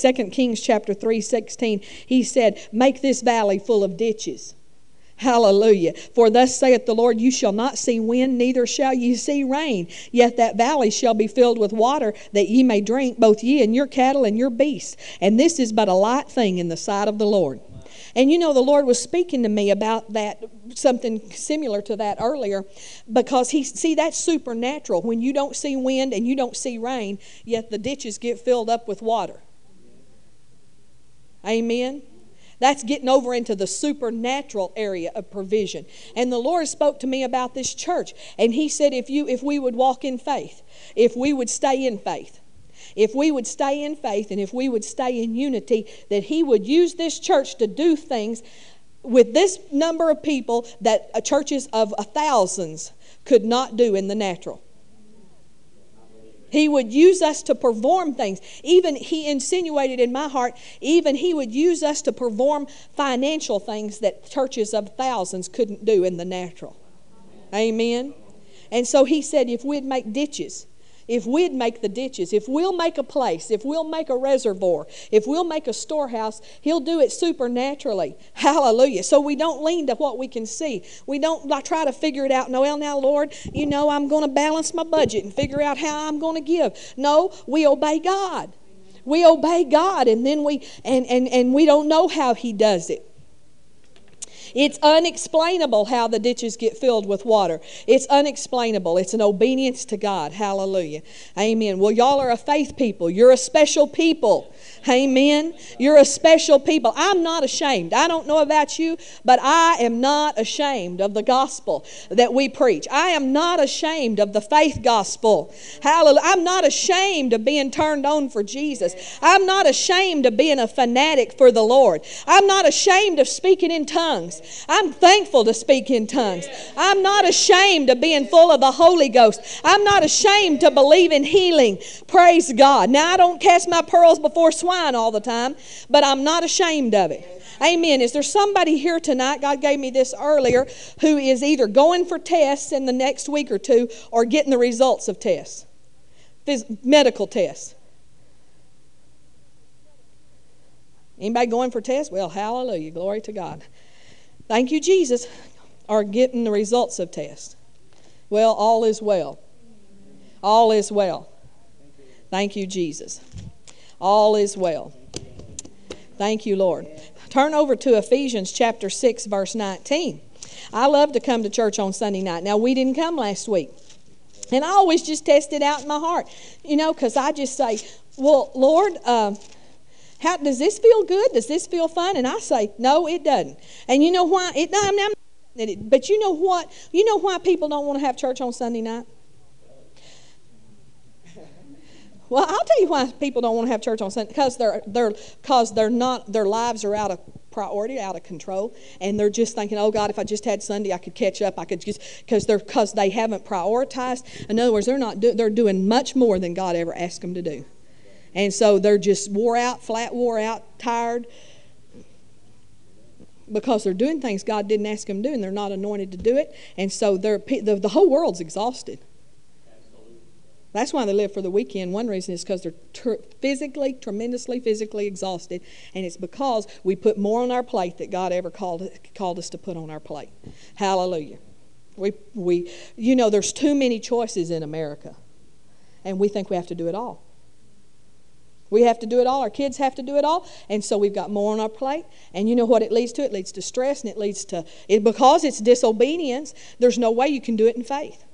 2 Kings chapter 3, 16, he said, Make this valley full of ditches. Hallelujah. For thus saith the Lord, You shall not see wind, neither shall ye see rain. Yet that valley shall be filled with water, that ye may drink, both ye and your cattle and your beasts. And this is but a light thing in the sight of the Lord. And you know, the Lord was speaking to me about that, something similar to that earlier, because He, see, that's supernatural. When you don't see wind and you don't see rain, yet the ditches get filled up with water. Amen. That's getting over into the supernatural area of provision. And the Lord spoke to me about this church. And He said, if you if we would walk in faith, if we would stay in faith, if we would stay in faith and if we would stay in unity, that He would use this church to do things with this number of people that uh, churches of thousands could not do in the natural. He would use us to perform things. Even he insinuated in my heart, even he would use us to perform financial things that churches of thousands couldn't do in the natural. Amen. And so he said, if we'd make ditches, if we'd make the ditches, if we'll make a place, if we'll make a reservoir, if we'll make a storehouse, He'll do it supernaturally. Hallelujah. So we don't lean to what we can see. We don't like, try to figure it out. No, well, now, Lord, you know, I'm going to balance my budget and figure out how I'm going to give. No, we obey God. We obey God, and then we and, and, and we don't know how He does it. It's unexplainable how the ditches get filled with water. It's unexplainable. It's an obedience to God. Hallelujah. Amen. Well, y'all are a faith people. You're a special people. Amen. You're a special people. I'm not ashamed. I don't know about you, but I am not ashamed of the gospel that we preach. I am not ashamed of the faith gospel. Hallelujah. I'm not ashamed of being turned on for Jesus. I'm not ashamed of being a fanatic for the Lord. I'm not ashamed of speaking in tongues. I'm thankful to speak in tongues. I'm not ashamed of being full of the Holy Ghost. I'm not ashamed to believe in healing. Praise God. Now, I don't cast my pearls before swine all the time, but I'm not ashamed of it. Amen. Is there somebody here tonight? God gave me this earlier who is either going for tests in the next week or two or getting the results of tests, medical tests. Anybody going for tests? Well, hallelujah. Glory to God. Thank you, Jesus. Are getting the results of tests. Well, all is well. All is well. Thank you, Jesus. All is well. Thank you, Lord. Turn over to Ephesians chapter 6, verse 19. I love to come to church on Sunday night. Now, we didn't come last week. And I always just test it out in my heart, you know, because I just say, Well, Lord, uh, how does this feel good? Does this feel fun? And I say, No, it doesn't. And you know why? It, I'm, I'm, but you know what? You know why people don't want to have church on Sunday night? Well, I'll tell you why people don't want to have church on Sunday because they're they're because they're not their lives are out of priority, out of control, and they're just thinking, "Oh God, if I just had Sunday, I could catch up. I could just because they're because they haven't prioritized. In other words, they're not do, they're doing much more than God ever asked them to do, and so they're just wore out, flat wore out, tired." Because they're doing things God didn't ask them to do, and they're not anointed to do it, and so they're the, the whole world's exhausted. That's why they live for the weekend. One reason is because they're ter- physically, tremendously physically exhausted, and it's because we put more on our plate that God ever called, called us to put on our plate. Hallelujah. We, we, you know, there's too many choices in America, and we think we have to do it all. We have to do it all. Our kids have to do it all. And so we've got more on our plate. And you know what it leads to? It leads to stress and it leads to, it, because it's disobedience, there's no way you can do it in faith.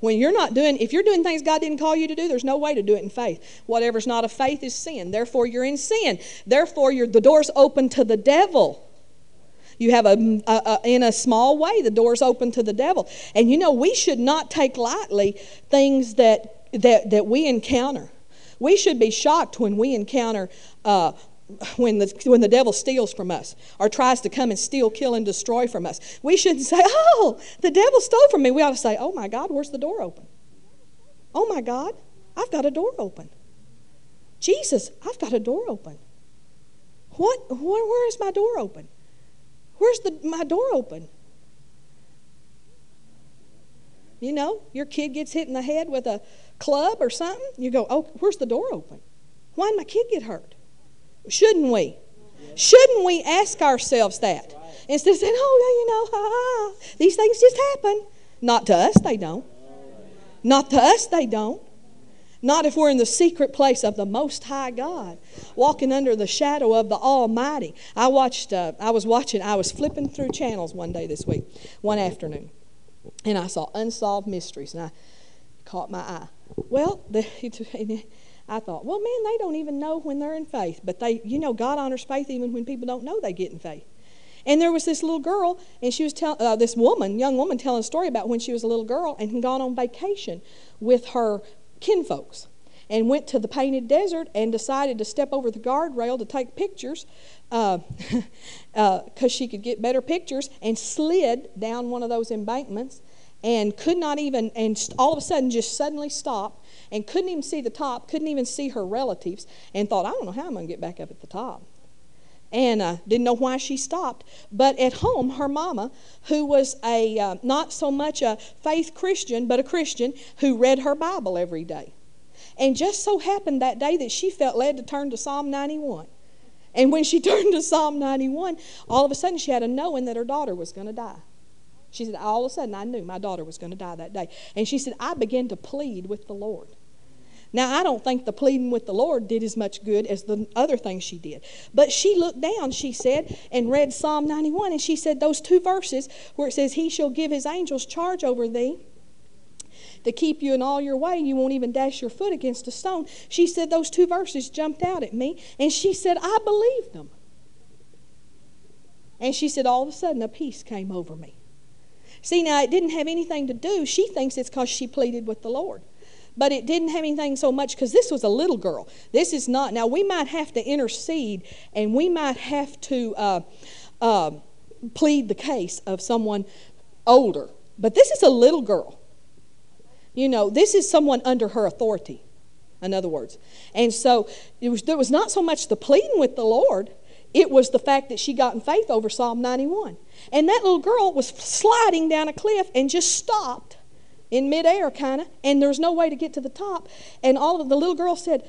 When you're not doing, if you're doing things God didn't call you to do, there's no way to do it in faith. Whatever's not of faith is sin. Therefore, you're in sin. Therefore, you're, the door's open to the devil. You have a, a, a, in a small way, the door's open to the devil. And you know, we should not take lightly things that, that, that we encounter. We should be shocked when we encounter uh, when the, when the devil steals from us or tries to come and steal, kill, and destroy from us. We shouldn't say, Oh, the devil stole from me. We ought to say, Oh my God, where's the door open? Oh my God, I've got a door open. Jesus, I've got a door open. What, where, where is my door open? Where's the, my door open? You know, your kid gets hit in the head with a club or something. You go, Oh, where's the door open? Why did my kid get hurt? Shouldn't we? Shouldn't we ask ourselves that? Instead of saying, oh, yeah, you know, ha, ha, these things just happen. Not to us, they don't. Not to us, they don't. Not if we're in the secret place of the Most High God, walking under the shadow of the Almighty. I watched, uh, I was watching, I was flipping through channels one day this week, one afternoon, and I saw Unsolved Mysteries, and I caught my eye. Well, I thought, well, man, they don't even know when they're in faith. But they, you know, God honors faith even when people don't know they get in faith. And there was this little girl, and she was telling uh, this woman, young woman, telling a story about when she was a little girl and had gone on vacation with her kinfolks and went to the painted desert and decided to step over the guardrail to take pictures because uh, uh, she could get better pictures and slid down one of those embankments and could not even, and all of a sudden just suddenly stopped and couldn't even see the top, couldn't even see her relatives, and thought, I don't know how I'm going to get back up at the top. And uh, didn't know why she stopped. But at home, her mama, who was a uh, not so much a faith Christian, but a Christian who read her Bible every day. And just so happened that day that she felt led to turn to Psalm 91. And when she turned to Psalm 91, all of a sudden she had a knowing that her daughter was going to die. She said, All of a sudden I knew my daughter was going to die that day. And she said, I began to plead with the Lord. Now, I don't think the pleading with the Lord did as much good as the other things she did. But she looked down, she said, and read Psalm 91, and she said those two verses where it says, He shall give His angels charge over thee to keep you in all your way. You won't even dash your foot against a stone. She said those two verses jumped out at me, and she said, I believed them. And she said, all of a sudden, a peace came over me. See, now it didn't have anything to do. She thinks it's because she pleaded with the Lord but it didn't have anything so much because this was a little girl. This is not, now we might have to intercede and we might have to uh, uh, plead the case of someone older, but this is a little girl. You know, this is someone under her authority, in other words. And so it was, there was not so much the pleading with the Lord, it was the fact that she got in faith over Psalm 91. And that little girl was sliding down a cliff and just stopped in midair, kind of, and there's no way to get to the top. And all of the little girl said,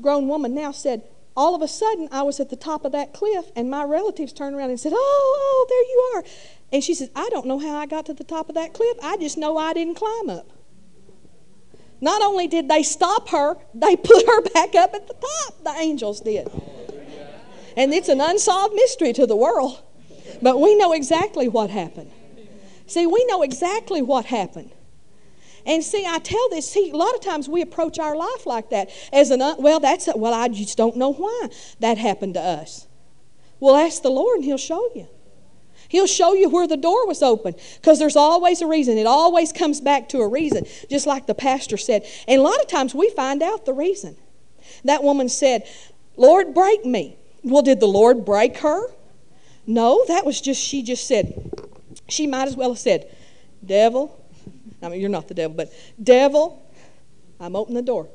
grown woman now said, all of a sudden I was at the top of that cliff, and my relatives turned around and said, oh, oh, there you are. And she says, I don't know how I got to the top of that cliff. I just know I didn't climb up. Not only did they stop her, they put her back up at the top. The angels did. And it's an unsolved mystery to the world. But we know exactly what happened. See, we know exactly what happened. And see, I tell this, see, a lot of times we approach our life like that as an, well, that's, a, well, I just don't know why that happened to us. Well, ask the Lord and He'll show you. He'll show you where the door was open because there's always a reason. It always comes back to a reason, just like the pastor said. And a lot of times we find out the reason. That woman said, Lord, break me. Well, did the Lord break her? No, that was just, she just said, she might as well have said, Devil, I mean, you're not the devil, but devil, I'm opening the door.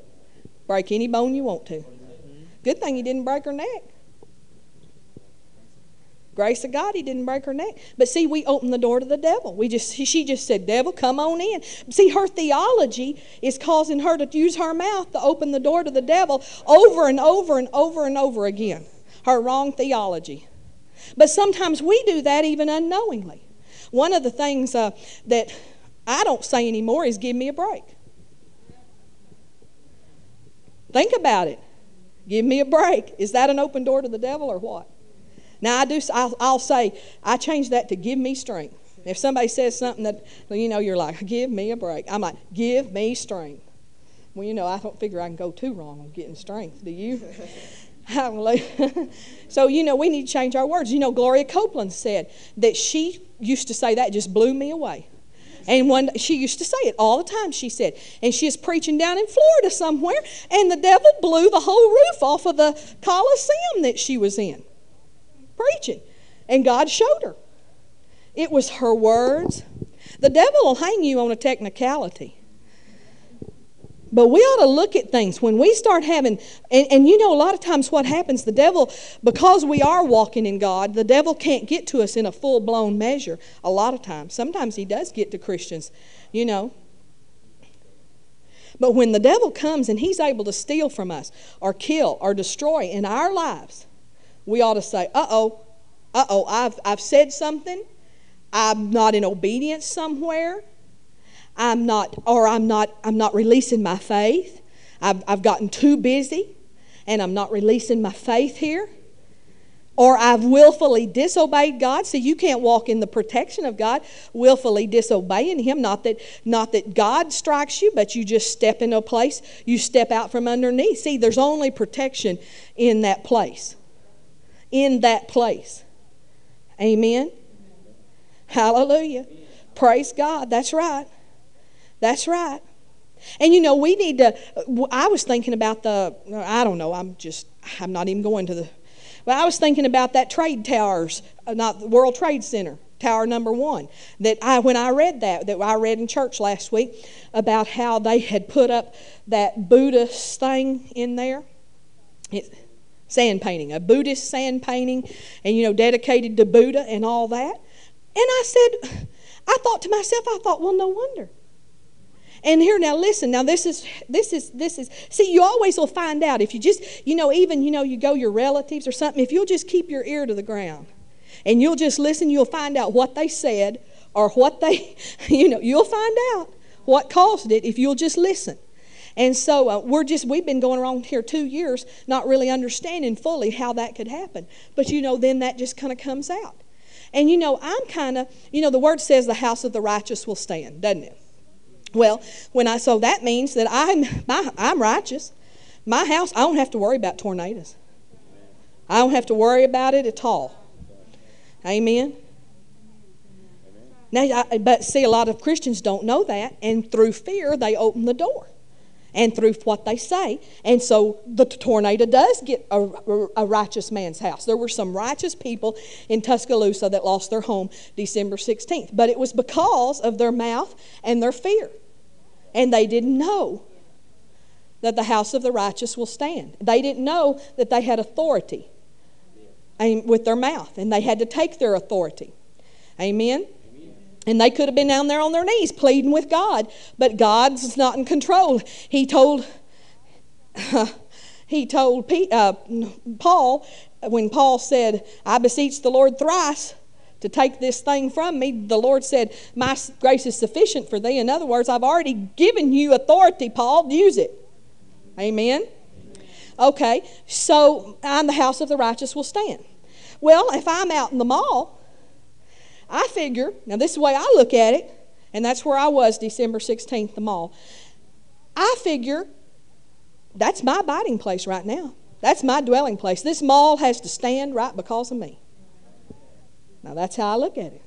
Break any bone you want to. Good thing he didn't break her neck. Grace of God, he didn't break her neck. But see, we opened the door to the devil. We just she just said, "Devil, come on in." See, her theology is causing her to use her mouth to open the door to the devil over and over and over and over again. Her wrong theology. But sometimes we do that even unknowingly. One of the things uh, that I don't say anymore is give me a break. Think about it. Give me a break. Is that an open door to the devil or what? Now I do. I'll, I'll say I change that to give me strength. If somebody says something that you know you're like, give me a break. I'm like, give me strength. Well, you know, I don't figure I can go too wrong on getting strength. Do you? Hallelujah. so, you know, we need to change our words. You know, Gloria Copeland said that she used to say that just blew me away. And one, she used to say it all the time, she said. And she was preaching down in Florida somewhere, and the devil blew the whole roof off of the Coliseum that she was in, preaching. And God showed her. It was her words. The devil will hang you on a technicality. But we ought to look at things when we start having, and, and, you know, a lot of times what happens, the devil, because we are walking in God, the devil can't get to us in a full blown measure a lot of times. Sometimes he does get to Christians, you know. But when the devil comes and he's able to steal from us or kill or destroy in our lives, we ought to say, uh oh, uh oh, I've, I've said something. I'm not in obedience somewhere. I'm not, or I'm not, I'm not releasing my faith. I've, I've gotten too busy and I'm not releasing my faith here or I've willfully disobeyed God. See, you can't walk in the protection of God willfully disobeying Him. Not that, not that God strikes you, but you just step into a place, you step out from underneath. See, there's only protection in that place. In that place. Amen. Hallelujah. Praise God. That's right. That's right. And you know, we need to. I was thinking about the. I don't know. I'm just. I'm not even going to the but I was thinking about that trade towers, uh, not the World Trade Center. Tower number one. That I, when I read that, that I read in church last week about how they had put up that Buddhist thing in there. It, sand painting, a Buddhist sand painting, and you know, dedicated to Buddha and all that. And I said, I thought to myself, I thought, well, no wonder. And here now listen, now this is this is this is see you always will find out if you just you know even you know you go your relatives or something if you'll just keep your ear to the ground and you'll just listen you'll find out what they said or what they you know you'll find out what caused it if you'll just listen. And so uh, we're just, we've been going around here two years not really understanding fully how that could happen. But you know, then that just kind of comes out. And you know, I'm kind of, you know, the word says the house of the righteous will stand, doesn't it? Well, when I so that means that I'm my, I'm righteous. My house, I don't have to worry about tornadoes. I don't have to worry about it at all. Amen. Now, I, but see, a lot of Christians don't know that, and through fear, they open the door, and through what they say, and so the tornado does get a, a righteous man's house. There were some righteous people in Tuscaloosa that lost their home December 16th, but it was because of their mouth and their fear and they didn't know that the house of the righteous will stand. They didn't know that they had authority with their mouth, and they had to take their authority. Amen. And they could have been down there on their knees pleading with God, but God's not in control. He told he told uh, Paul when Paul said, "I beseech the Lord thrice." to take this thing from me, the Lord said, My grace is sufficient for thee. In other words, I've already given you authority, Paul. Use it. Amen. Okay, so I'm the house of the righteous will stand. Well, if I'm out in the mall, I figure, now this is the way I look at it, and that's where I was December 16th, the mall. I figure that's my abiding place right now. That's my dwelling place. This mall has to stand right because of me. Now, that's how I look at it.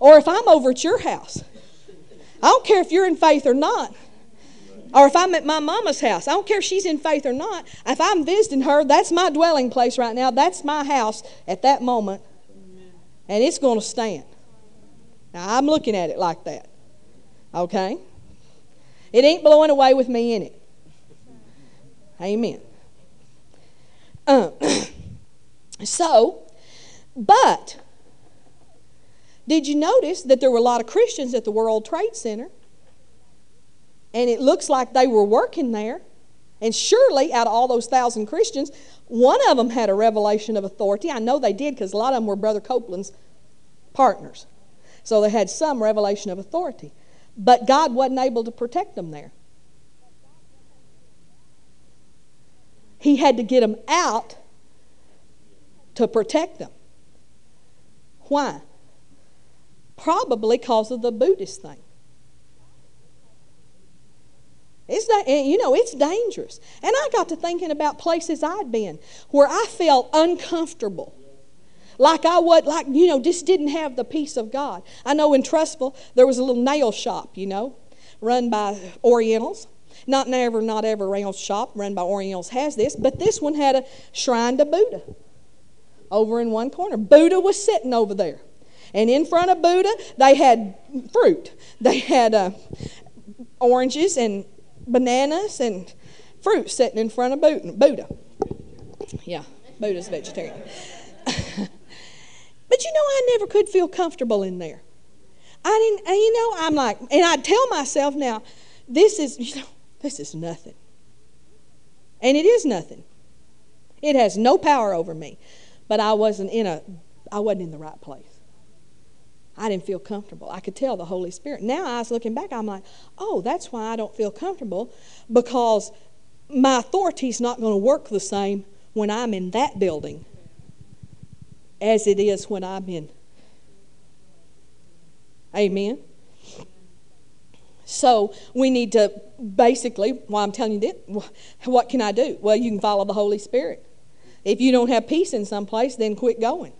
Or if I'm over at your house, I don't care if you're in faith or not. Or if I'm at my mama's house, I don't care if she's in faith or not. If I'm visiting her, that's my dwelling place right now. That's my house at that moment. And it's going to stand. Now, I'm looking at it like that. Okay? It ain't blowing away with me in it. Amen. Uh, so, but did you notice that there were a lot of Christians at the World Trade Center? And it looks like they were working there. And surely, out of all those thousand Christians, one of them had a revelation of authority. I know they did because a lot of them were Brother Copeland's partners. So they had some revelation of authority. But God wasn't able to protect them there. He had to get them out to protect them. Why? Probably because of the Buddhist thing. It's you know it's dangerous, and I got to thinking about places I'd been where I felt uncomfortable, like I would like you know just didn't have the peace of God. I know in Trussville there was a little nail shop, you know, run by Orientals. Not never, not every nail shop run by Orientals has this, but this one had a shrine to Buddha over in one corner. Buddha was sitting over there. And in front of Buddha, they had fruit. They had uh, oranges and bananas and fruit sitting in front of Buddha. Yeah, Buddha's vegetarian. but you know, I never could feel comfortable in there. I didn't, you know, I'm like, and I'd tell myself now, this is, you know, This is nothing. And it is nothing. It has no power over me. But I wasn't in a I wasn't in the right place. I didn't feel comfortable. I could tell the Holy Spirit. Now I was looking back, I'm like, oh, that's why I don't feel comfortable because my authority's not going to work the same when I'm in that building as it is when I'm in. Amen. So we need to basically, why I'm telling you this, what can I do? Well, you can follow the Holy Spirit. If you don't have peace in some place, then quit going.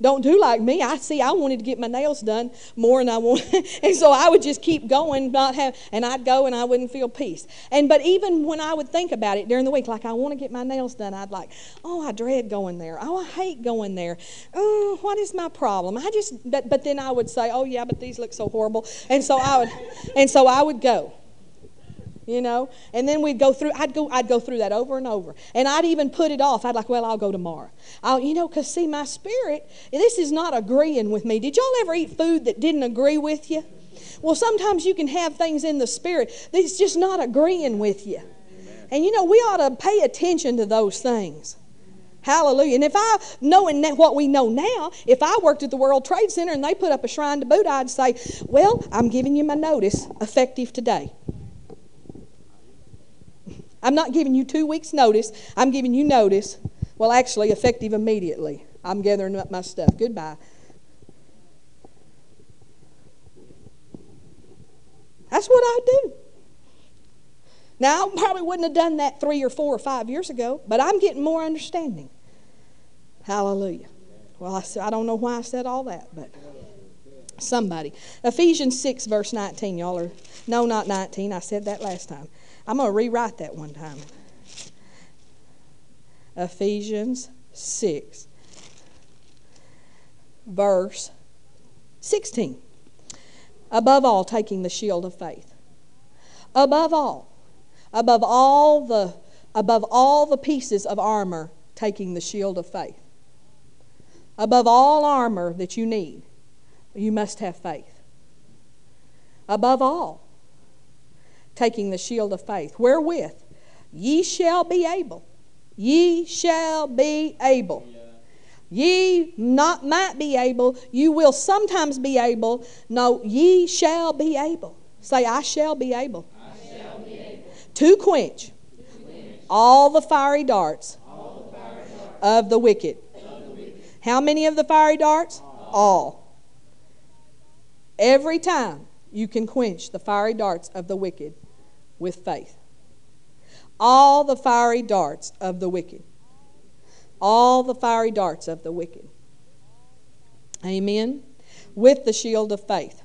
Don't do like me. I see I wanted to get my nails done more than I want. and so I would just keep going, not have and I'd go and I wouldn't feel peace. And but even when I would think about it during the week, like I want to get my nails done, I'd like, oh, I dread going there. Oh, I hate going there. Oh, what is my problem? I just but, but then I would say, Oh yeah, but these look so horrible. And so I would and so I would go you know? And then we'd go through i'd go i'd go through that over and over. And i'd even put it off. I'd like well i'll go tomorrow. I'll, you know because see my spirit this is not agreeing with me. Did y'all ever eat food that didn't agree with you? Well sometimes you can have things in the spirit that's just not agreeing with you. And you know we ought to pay attention to those things. Hallelujah. And if I, knowing what we know now, if I worked at the World Trade Center and they put up a shrine to Buddha, I'd say, Well, I'm giving you my notice effective today. I'm not giving you two weeks' notice. I'm giving you notice. Well, actually, effective immediately. I'm gathering up my stuff. Goodbye. That's what I do. Now, I probably wouldn't have done that three or four or five years ago, but I'm getting more understanding. Hallelujah. Well, I, said, I don't know why I said all that, but somebody. Ephesians 6, verse 19. Y'all are, no, not 19. I said that last time. I'm going to rewrite that one time. Ephesians 6, verse 16. Above all, taking the shield of faith. Above all, above all the above all the pieces of armor, taking the shield of faith. Above all armor that you need, you must have faith. Above all, taking the shield of faith, wherewith ye shall be able. Ye shall be able. Ye not might be able, you will sometimes be able. No, ye shall be able. Say, I shall be able. Shall be able. To, quench to quench all the fiery darts, all the fiery darts of the wicked. of the wicked. How many of the fiery darts? all. Every time you can quench the fiery darts of the wicked with faith. All the fiery darts of the wicked. All the fiery darts of the wicked. Amen. With the shield of faith.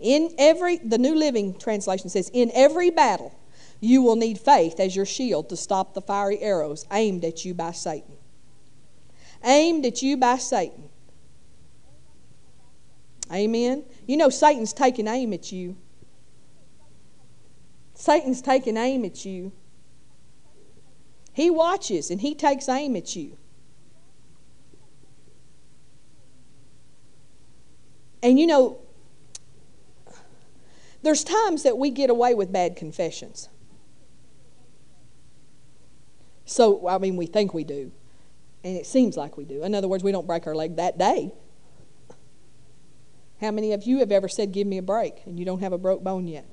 In every, the New Living Translation says, in every battle, you will need faith as your shield to stop the fiery arrows aimed at you by Satan. Aimed at you by Satan. Amen. You know, Satan's taking aim at you. Satan's taking aim at you. He watches and he takes aim at you. And you know, there's times that we get away with bad confessions. So, I mean, we think we do. And it seems like we do. In other words, we don't break our leg that day. How many of you have ever said, Give me a break, and you don't have a broke bone yet?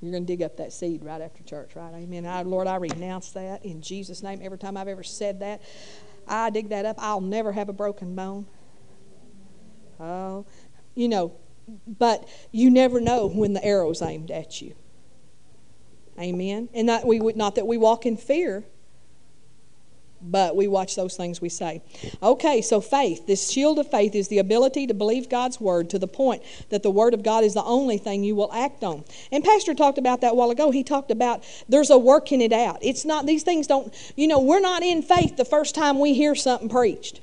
You're going to dig up that seed right after church, right? Amen. I, Lord, I renounce that in Jesus' name. Every time I've ever said that, I dig that up. I'll never have a broken bone. Oh, you know, but you never know when the arrow's aimed at you. Amen. And not we would not that we walk in fear, but we watch those things we say. Okay, so faith, this shield of faith is the ability to believe God's word to the point that the word of God is the only thing you will act on. And Pastor talked about that a while ago. He talked about there's a working it out. It's not, these things don't, you know, we're not in faith the first time we hear something preached.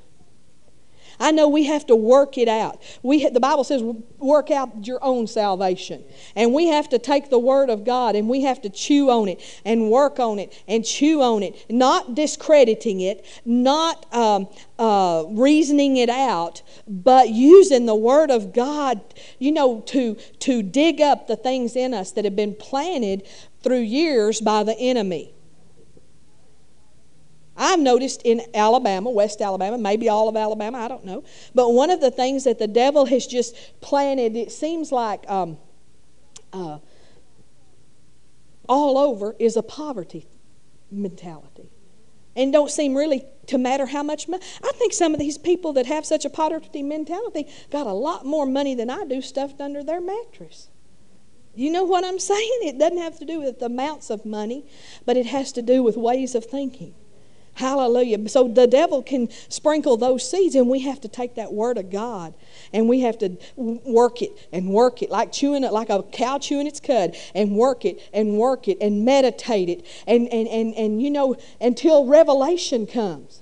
I know we have to work it out. We, the Bible says, work out your own salvation. And we have to take the Word of God and we have to chew on it and work on it and chew on it, not discrediting it, not um, uh, reasoning it out, but using the Word of God, you know, to, to dig up the things in us that have been planted through years by the enemy. I've noticed in Alabama, West Alabama, maybe all of Alabama, I don't know. But one of the things that the devil has just planted, it seems like um, uh, all over, is a poverty mentality. And don't seem really to matter how much money. I think some of these people that have such a poverty mentality got a lot more money than I do stuffed under their mattress. You know what I'm saying? It doesn't have to do with the amounts of money, but it has to do with ways of thinking. Hallelujah. So the devil can sprinkle those seeds, and we have to take that word of God and we have to work it and work it like chewing it, like a cow chewing its cud, and work it and work it and meditate it. And, and, and, and you know, until revelation comes,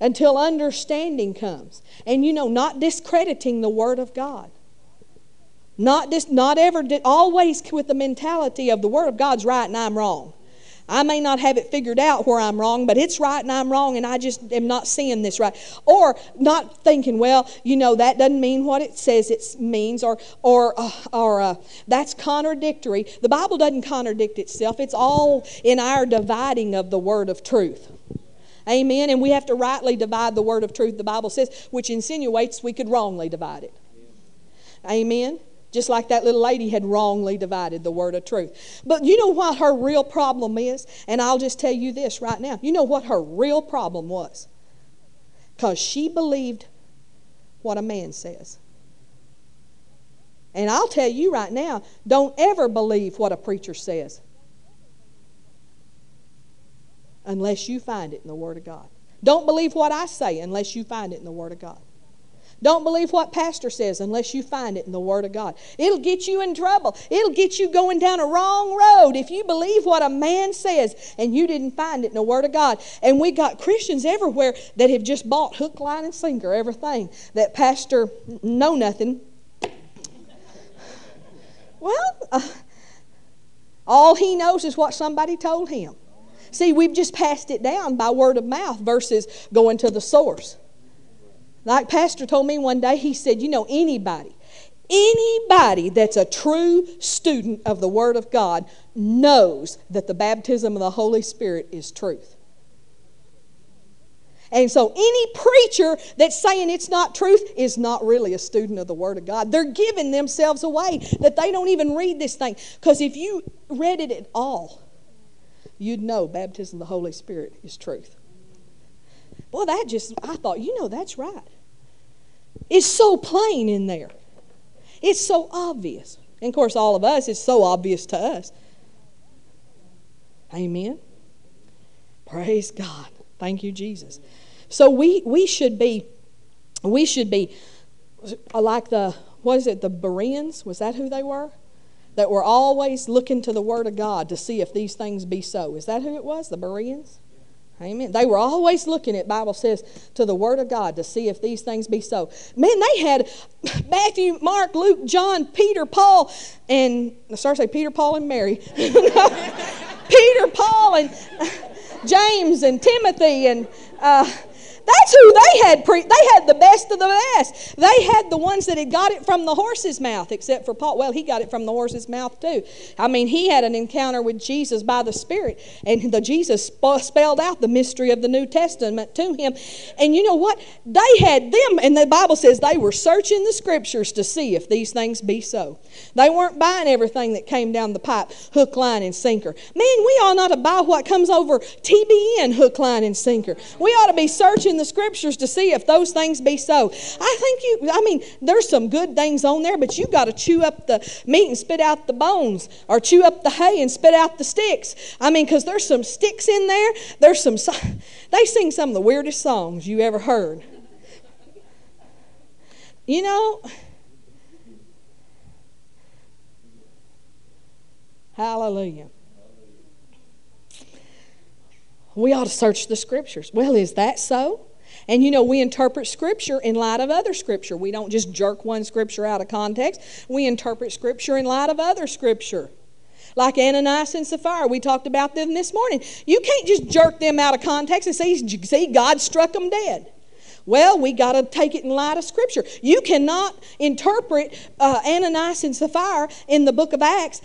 until understanding comes. And you know, not discrediting the word of God. Not, dis, not ever, always with the mentality of the word of God's right and I'm wrong. I may not have it figured out where I'm wrong, but it's right and I'm wrong, and I just am not seeing this right. Or not thinking, well, you know, that doesn't mean what it says it means, or, or, uh, or uh, that's contradictory. The Bible doesn't contradict itself, it's all in our dividing of the word of truth. Amen. And we have to rightly divide the word of truth, the Bible says, which insinuates we could wrongly divide it. Amen. Just like that little lady had wrongly divided the word of truth. But you know what her real problem is? And I'll just tell you this right now. You know what her real problem was? Because she believed what a man says. And I'll tell you right now don't ever believe what a preacher says unless you find it in the Word of God. Don't believe what I say unless you find it in the Word of God. Don't believe what pastor says unless you find it in the Word of God. It'll get you in trouble. It'll get you going down a wrong road if you believe what a man says and you didn't find it in the Word of God. And we got Christians everywhere that have just bought hook, line, and sinker everything that pastor know nothing. Well, uh, all he knows is what somebody told him. See, we've just passed it down by word of mouth versus going to the source. Like Pastor told me one day, he said, You know, anybody, anybody that's a true student of the Word of God knows that the baptism of the Holy Spirit is truth. And so, any preacher that's saying it's not truth is not really a student of the Word of God. They're giving themselves away that they don't even read this thing. Because if you read it at all, you'd know baptism of the Holy Spirit is truth. Well, that just, I thought, you know, that's right. It's so plain in there. It's so obvious. And of course, all of us, it's so obvious to us. Amen. Praise God. Thank you, Jesus. So we, we should be, we should be like the, what is it, the Bereans? Was that who they were? That were always looking to the Word of God to see if these things be so. Is that who it was, the Bereans? Amen. They were always looking at, Bible says, to the Word of God to see if these things be so. Man, they had Matthew, Mark, Luke, John, Peter, Paul, and I started to say Peter, Paul, and Mary. Peter, Paul, and James, and Timothy, and uh, that's who they had. Pre- they had the best of the best. They had the ones that had got it from the horse's mouth, except for Paul. Well, he got it from the horse's mouth too. I mean, he had an encounter with Jesus by the Spirit, and the Jesus sp- spelled out the mystery of the New Testament to him. And you know what? They had them, and the Bible says they were searching the Scriptures to see if these things be so. They weren't buying everything that came down the pipe, hook, line, and sinker. Man, we ought not to buy what comes over TBN, hook, line, and sinker. We ought to be searching the scriptures to see if those things be so. I think you, I mean, there's some good things on there, but you got to chew up the meat and spit out the bones, or chew up the hay and spit out the sticks. I mean, because there's some sticks in there. There's some, they sing some of the weirdest songs you ever heard. You know, hallelujah. We ought to search the scriptures. Well, is that so? And you know, we interpret Scripture in light of other Scripture. We don't just jerk one Scripture out of context, we interpret Scripture in light of other Scripture. Like Ananias and Sapphira, we talked about them this morning. You can't just jerk them out of context and say, see, God struck them dead. Well, we got to take it in light of Scripture. You cannot interpret uh, Ananias and Sapphira in the book of Acts.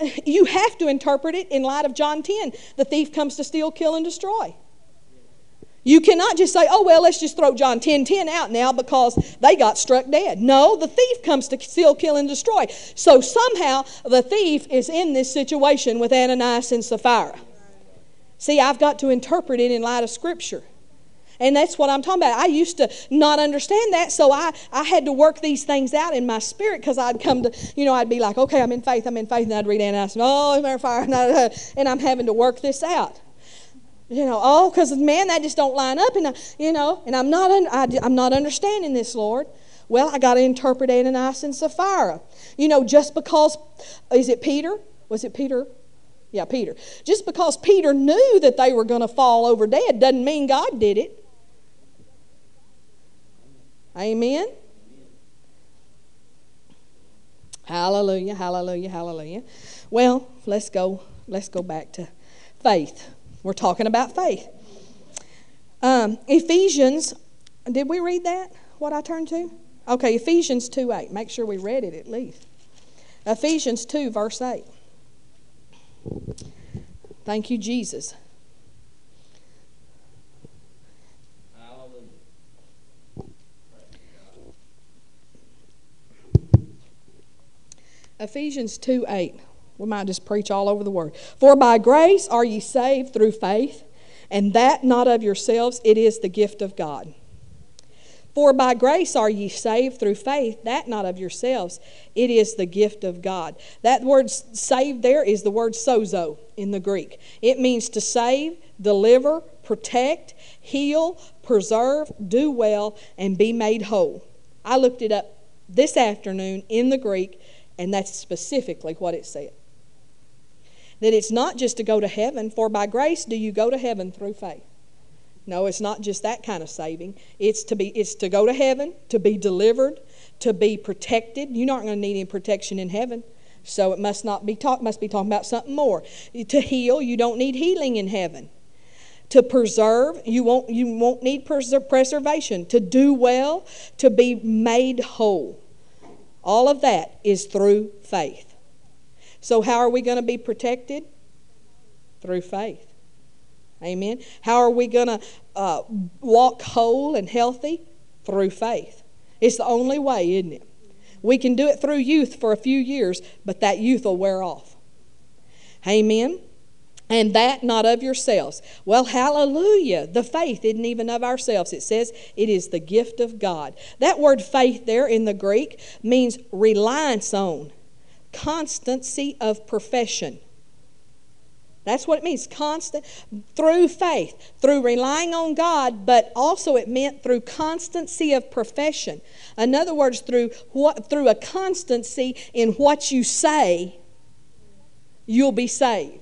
You have to interpret it in light of John 10. The thief comes to steal, kill, and destroy. You cannot just say, oh, well, let's just throw John 10 10 out now because they got struck dead. No, the thief comes to steal, kill, and destroy. So somehow the thief is in this situation with Ananias and Sapphira. See, I've got to interpret it in light of Scripture. And that's what I'm talking about. I used to not understand that, so I, I had to work these things out in my spirit because I'd come to, you know, I'd be like, okay, I'm in faith, I'm in faith, and I'd read Ananias, and oh, fire, and I'm having to work this out. You know oh because man that just don't line up and I, you know and i'm not un, I, i'm not understanding this lord. Well i got to interpret ananias and sapphira. You know just because is it peter? Was it peter? Yeah peter. Just because peter knew that they were going to fall over dead doesn't mean god did it amen hallelujah hallelujah hallelujah well let's go let's go back to faith we're talking about faith. Um, Ephesians, did we read that? What I turned to? Okay, Ephesians 2 8. Make sure we read it at least. Ephesians 2, verse 8. Thank you, Jesus. Ephesians 2 8. We might just preach all over the word. For by grace are ye saved through faith, and that not of yourselves, it is the gift of God. For by grace are ye saved through faith, that not of yourselves, it is the gift of God. That word saved there is the word sozo in the Greek. It means to save, deliver, protect, heal, preserve, do well, and be made whole. I looked it up this afternoon in the Greek, and that's specifically what it said that it's not just to go to heaven, for by grace do you go to heaven through faith. No, it's not just that kind of saving. It's to be it's to go to heaven, to be delivered, to be protected. You're not going to need any protection in heaven. So it must not be talk must be talking about something more. To heal, you don't need healing in heaven. To preserve, you won't you won't need preservation. To do well, to be made whole. All of that is through faith. So, how are we going to be protected? Through faith. Amen. How are we going to uh, walk whole and healthy? Through faith. It's the only way, isn't it? We can do it through youth for a few years, but that youth will wear off. Amen. And that not of yourselves. Well, hallelujah. The faith isn't even of ourselves. It says it is the gift of God. That word faith there in the Greek means reliance on constancy of profession. That's what it means constant through faith, through relying on God, but also it meant through constancy of profession. In other words, through what through a constancy in what you say, you'll be saved.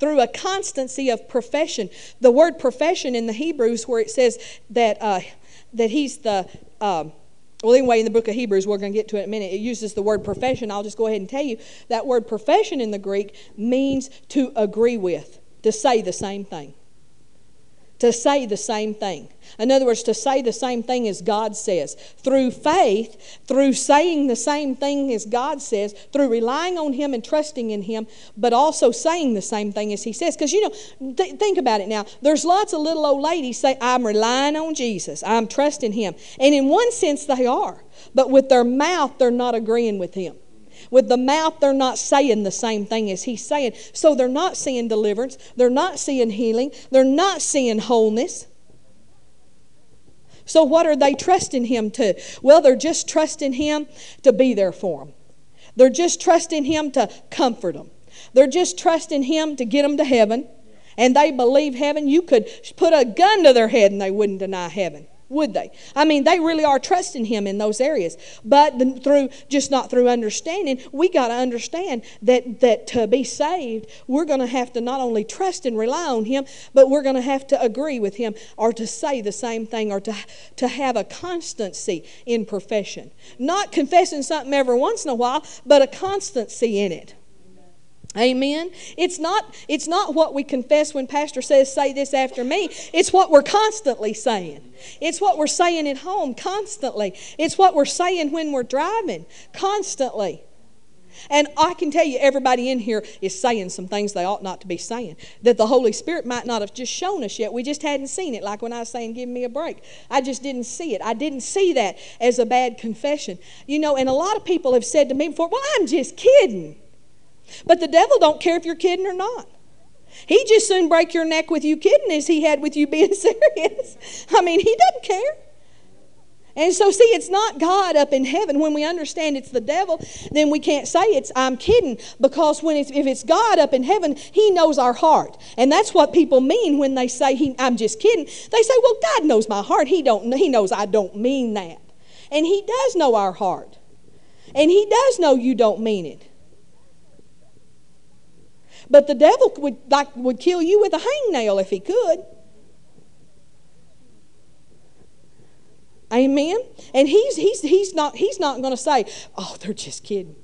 Through a constancy of profession. The word profession in the Hebrews, where it says that uh, that he's the um, well, anyway, in the book of Hebrews, we're going to get to it in a minute. It uses the word profession. I'll just go ahead and tell you that word profession in the Greek means to agree with, to say the same thing to say the same thing. In other words, to say the same thing as God says. Through faith, through saying the same thing as God says, through relying on Him and trusting in Him, but also saying the same thing as He says. Because, you know, th- think about it now. There's lots of little old ladies say, I'm relying on Jesus, I'm trusting Him. And in one sense, they are. But with their mouth, they're not agreeing with Him. With the mouth, they're not saying the same thing as he's saying. So they're not seeing deliverance. They're not seeing healing. They're not seeing wholeness. So, what are they trusting him to? Well, they're just trusting him to be there for them. They're just trusting him to comfort them. They're just trusting him to get them to heaven. And they believe heaven. You could put a gun to their head and they wouldn't deny heaven. Would they? I mean, they really are trusting Him in those areas. But through, just not through understanding, we got to understand that, that to be saved, we're going to have to not only trust and rely on Him, but we're going to have to agree with Him or to say the same thing or to, to have a constancy in profession. Not confessing something every once in a while, but a constancy in it. Amen. It's not it's not what we confess when pastor says say this after me. It's what we're constantly saying. It's what we're saying at home constantly. It's what we're saying when we're driving constantly. And I can tell you, everybody in here is saying some things they ought not to be saying. That the Holy Spirit might not have just shown us yet. We just hadn't seen it. Like when I was saying, give me a break. I just didn't see it. I didn't see that as a bad confession. You know, and a lot of people have said to me before, well, I'm just kidding. But the devil don't care if you're kidding or not. He just soon break your neck with you kidding as he had with you being serious. I mean, he doesn't care. And so, see, it's not God up in heaven. When we understand it's the devil, then we can't say it's I'm kidding because when it's, if it's God up in heaven, He knows our heart, and that's what people mean when they say he, I'm just kidding. They say, "Well, God knows my heart. He don't. He knows I don't mean that, and He does know our heart, and He does know you don't mean it." But the devil would, like, would kill you with a hangnail if he could. Amen. And he's he's he's not he's not going to say, "Oh, they're just kidding."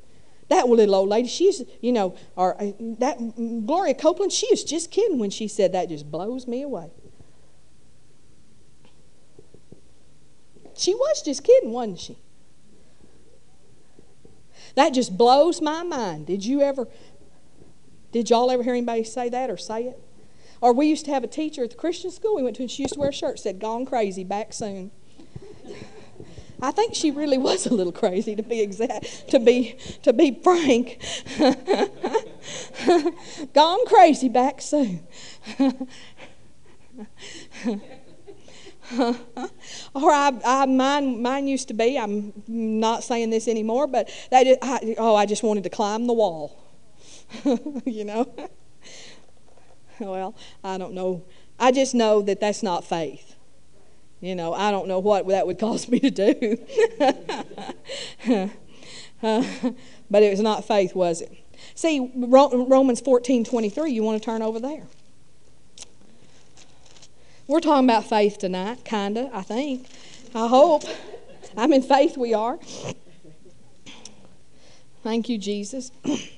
That little old lady, she's you know, or uh, that Gloria Copeland, she is just kidding when she said that. Just blows me away. She was just kidding, wasn't she? That just blows my mind. Did you ever did y'all ever hear anybody say that or say it? Or we used to have a teacher at the Christian school we went to, and she used to wear a shirt that said, Gone crazy, back soon. I think she really was a little crazy to be exact, to be to be frank. Gone crazy, back soon. or I, I, mine, mine used to be. I'm not saying this anymore, but is, I, oh, I just wanted to climb the wall. you know? well, I don't know. I just know that that's not faith. You know, I don't know what that would cause me to do. uh, but it was not faith, was it? See, Romans 14 23, you want to turn over there. We're talking about faith tonight, kind of, I think. I hope. I'm in faith, we are. Thank you, Jesus.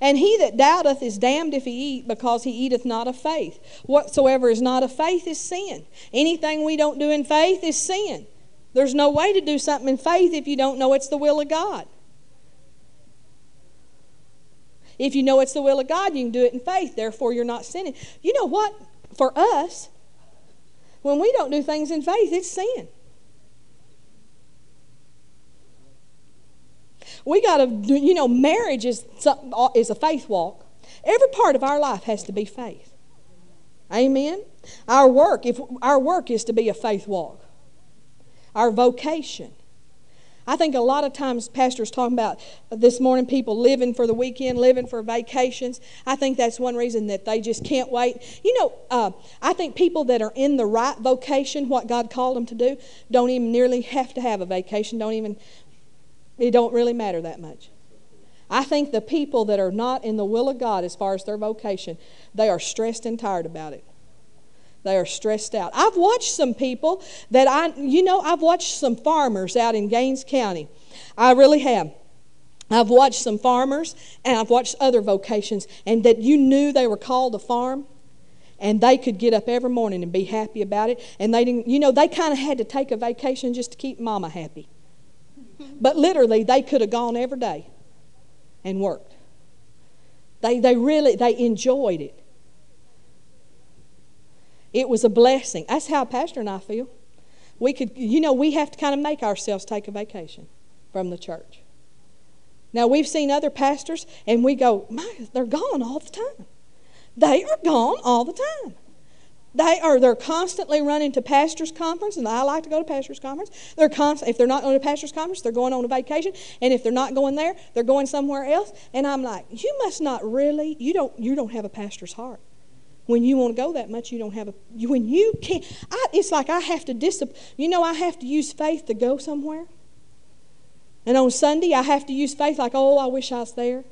And he that doubteth is damned if he eat, because he eateth not of faith. Whatsoever is not of faith is sin. Anything we don't do in faith is sin. There's no way to do something in faith if you don't know it's the will of God. If you know it's the will of God, you can do it in faith. Therefore, you're not sinning. You know what? For us, when we don't do things in faith, it's sin. We got to, you know, marriage is, is a faith walk. Every part of our life has to be faith. Amen. Our work, if our work is to be a faith walk. Our vocation. I think a lot of times pastors talking about this morning people living for the weekend, living for vacations. I think that's one reason that they just can't wait. You know, uh, I think people that are in the right vocation, what God called them to do, don't even nearly have to have a vacation. Don't even it don't really matter that much. I think the people that are not in the will of God as far as their vocation, they are stressed and tired about it. They are stressed out. I've watched some people that I, you know, I've watched some farmers out in Gaines County. I really have. I've watched some farmers and I've watched other vocations, and that you knew they were called to farm, and they could get up every morning and be happy about it. And they didn't, you know, they kind of had to take a vacation just to keep mama happy. But literally, they could have gone every day and worked. They, they really, they enjoyed it. It was a blessing. That's how Pastor and I feel. We could, you know, we have to kind of make ourselves take a vacation from the church. Now, we've seen other pastors, and we go, my, they're gone all the time. They are gone all the time. They are they're constantly running to pastors' conference, and I like to go to pastors' conference. They're const- if they're not going to pastors' conference, they're going on a vacation, and if they're not going there, they're going somewhere else. And I'm like, you must not really you don't you don't have a pastor's heart. When you want to go that much, you don't have a. When you can't, I, it's like I have to discipline. You know, I have to use faith to go somewhere. And on Sunday, I have to use faith like, oh, I wish I was there.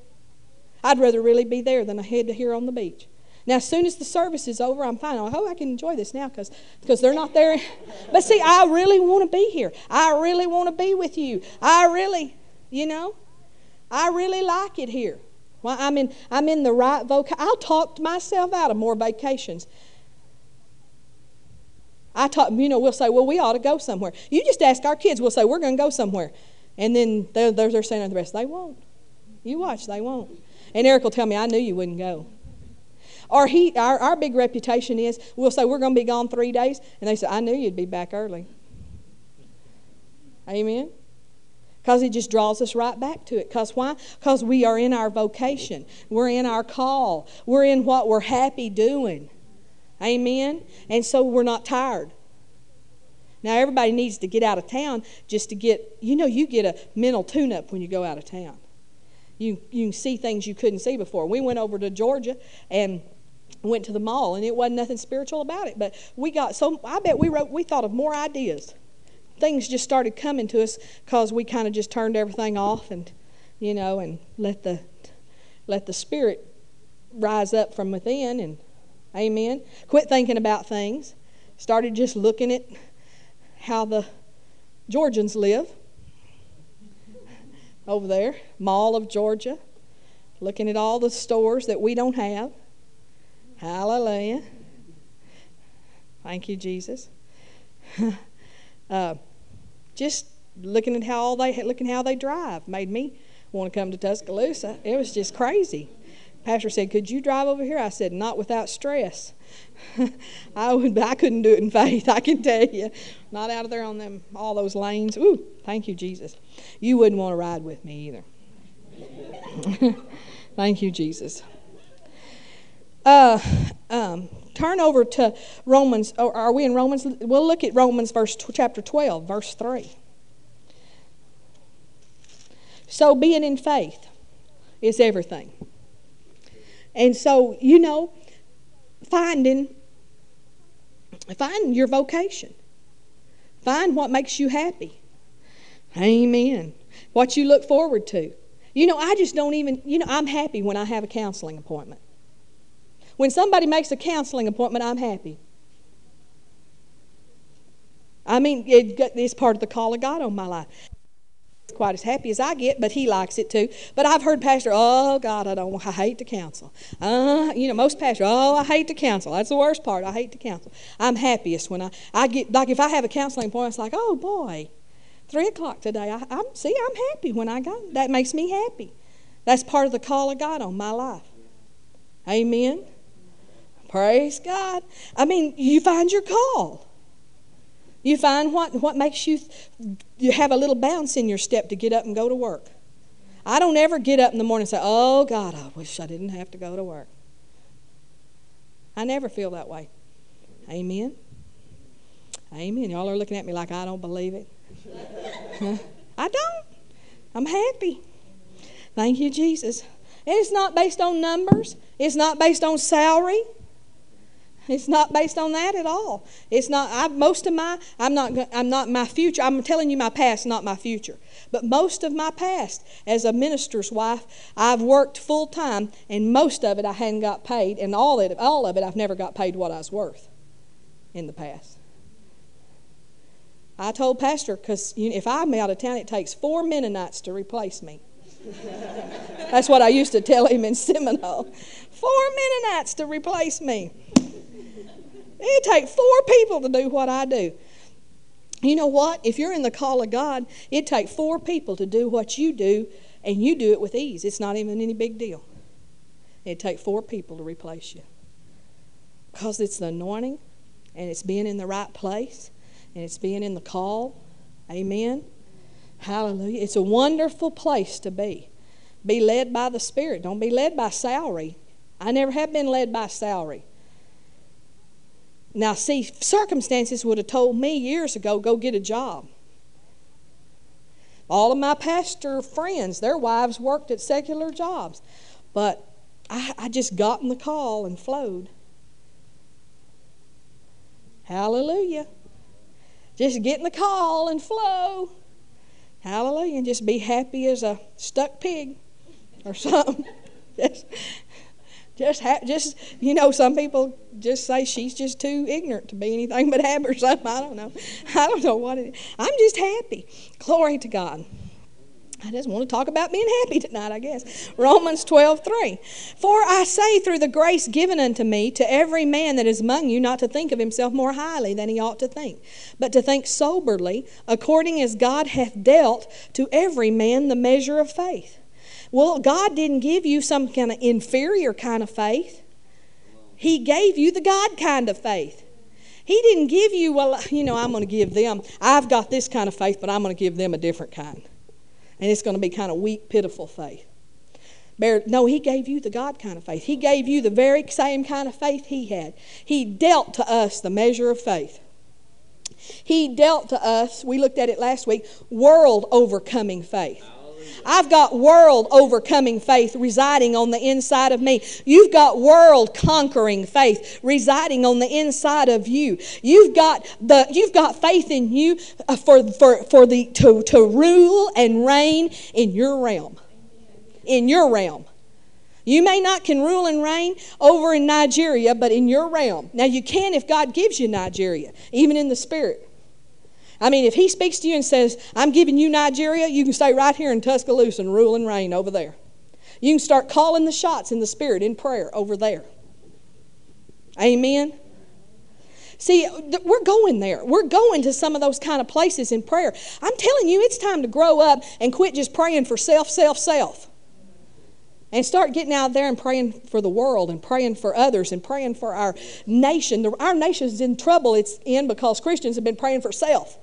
I'd rather really be there than I head to here on the beach. Now, as soon as the service is over, I'm fine. Like, oh, I can enjoy this now because they're not there. But see, I really want to be here. I really want to be with you. I really, you know, I really like it here. Well, I'm in I'm in the right voc. I'll talk myself out of more vacations. I talk, you know, we'll say, well, we ought to go somewhere. You just ask our kids. We'll say, we're going to go somewhere, and then they're, they're, saying the rest, they won't. You watch, they won't. And Eric will tell me, I knew you wouldn't go. Or he, our, our big reputation is we'll say we're going to be gone three days, and they say, I knew you'd be back early. Amen? Because he just draws us right back to it. Because why? Because we are in our vocation, we're in our call, we're in what we're happy doing. Amen? And so we're not tired. Now, everybody needs to get out of town just to get, you know, you get a mental tune up when you go out of town. You, you can see things you couldn't see before. We went over to Georgia and went to the mall, and it wasn't nothing spiritual about it. But we got so, I bet we wrote, we thought of more ideas. Things just started coming to us because we kind of just turned everything off and, you know, and let the, let the Spirit rise up from within and, amen. Quit thinking about things. Started just looking at how the Georgians live over there, Mall of Georgia, looking at all the stores that we don't have. Hallelujah. Thank you, Jesus. uh, just looking at how all they looking how they drive made me want to come to Tuscaloosa. It was just crazy. Pastor said, "Could you drive over here?" I said, "Not without stress." I would, I couldn't do it in faith. I can tell you, not out of there on them all those lanes. Ooh, thank you, Jesus. You wouldn't want to ride with me either. thank you, Jesus. Uh, um, turn over to Romans. Are we in Romans? We'll look at Romans verse chapter twelve, verse three. So being in faith is everything. And so, you know, finding find your vocation. Find what makes you happy. Amen. What you look forward to. You know, I just don't even, you know, I'm happy when I have a counseling appointment. When somebody makes a counseling appointment, I'm happy. I mean, it, it's part of the call of God on my life quite as happy as I get, but he likes it too. But I've heard pastor, oh God, I don't, I hate to counsel. Uh, you know, most pastors, oh, I hate to counsel. That's the worst part. I hate to counsel. I'm happiest when I, I get like if I have a counseling appointment, it's like, oh boy, three o'clock today. I, I'm see, I'm happy when I go. That makes me happy. That's part of the call of God on my life. Amen. Praise God. I mean, you find your call. You find what, what makes you, you have a little bounce in your step to get up and go to work. I don't ever get up in the morning and say, Oh God, I wish I didn't have to go to work. I never feel that way. Amen. Amen. Y'all are looking at me like I don't believe it. I don't. I'm happy. Thank you, Jesus. And it's not based on numbers, it's not based on salary. It's not based on that at all. It's not. I, most of my. I'm not. I'm not my future. I'm telling you my past, not my future. But most of my past, as a minister's wife, I've worked full time, and most of it I hadn't got paid, and all it, all of it, I've never got paid what I was worth. In the past. I told Pastor because you know, if I'm out of town, it takes four Mennonites to replace me. That's what I used to tell him in Seminole. Four Mennonites to replace me. It takes four people to do what I do. You know what? If you're in the call of God, it takes four people to do what you do, and you do it with ease. It's not even any big deal. It takes four people to replace you. Because it's the anointing, and it's being in the right place, and it's being in the call. Amen. Hallelujah. It's a wonderful place to be. Be led by the Spirit. Don't be led by salary. I never have been led by salary. Now, see, circumstances would have told me years ago, go get a job. All of my pastor friends, their wives worked at secular jobs. But I, I just got in the call and flowed. Hallelujah. Just get in the call and flow. Hallelujah. And just be happy as a stuck pig or something. Just, ha- just, you know, some people just say she's just too ignorant to be anything but happy or something. I don't know. I don't know what it is. I'm just happy. Glory to God. I just want to talk about being happy tonight, I guess. Romans 12, 3. For I say, through the grace given unto me, to every man that is among you, not to think of himself more highly than he ought to think, but to think soberly, according as God hath dealt to every man the measure of faith. Well, God didn't give you some kind of inferior kind of faith, He gave you the God kind of faith. He didn't give you, well, you know, I'm going to give them, I've got this kind of faith, but I'm going to give them a different kind and it's going to be kind of weak, pitiful faith. No, he gave you the God kind of faith. He gave you the very same kind of faith he had. He dealt to us the measure of faith. He dealt to us, we looked at it last week, world overcoming faith. I've got world overcoming faith residing on the inside of me. You've got world conquering faith residing on the inside of you. You've got the you've got faith in you uh, for for for the to to rule and reign in your realm. In your realm. You may not can rule and reign over in Nigeria, but in your realm. Now you can if God gives you Nigeria, even in the spirit. I mean, if he speaks to you and says, I'm giving you Nigeria, you can stay right here in Tuscaloosa and rule and reign over there. You can start calling the shots in the Spirit in prayer over there. Amen. See, we're going there. We're going to some of those kind of places in prayer. I'm telling you, it's time to grow up and quit just praying for self, self, self. And start getting out there and praying for the world and praying for others and praying for our nation. Our nation's in trouble it's in because Christians have been praying for self.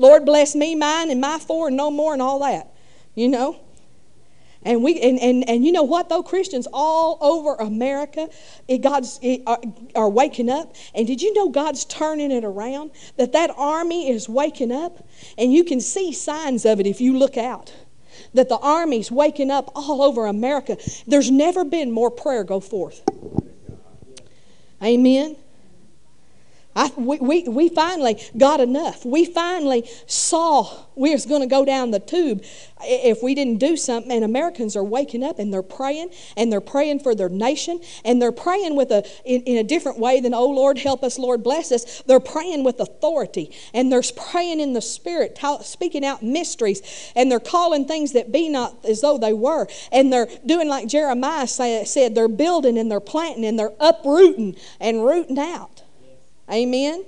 Lord bless me, mine, and my four, and no more, and all that. You know? And we and, and, and you know what though Christians all over America, it God's it, are, are waking up. And did you know God's turning it around? That that army is waking up, and you can see signs of it if you look out. That the army's waking up all over America. There's never been more prayer go forth. Amen. I, we, we, we finally got enough. We finally saw we was going to go down the tube if we didn't do something. And Americans are waking up and they're praying and they're praying for their nation and they're praying with a in, in a different way than oh Lord help us, Lord bless us. They're praying with authority and they're praying in the spirit, speaking out mysteries and they're calling things that be not as though they were. And they're doing like Jeremiah say, said, they're building and they're planting and they're uprooting and rooting out. Amen?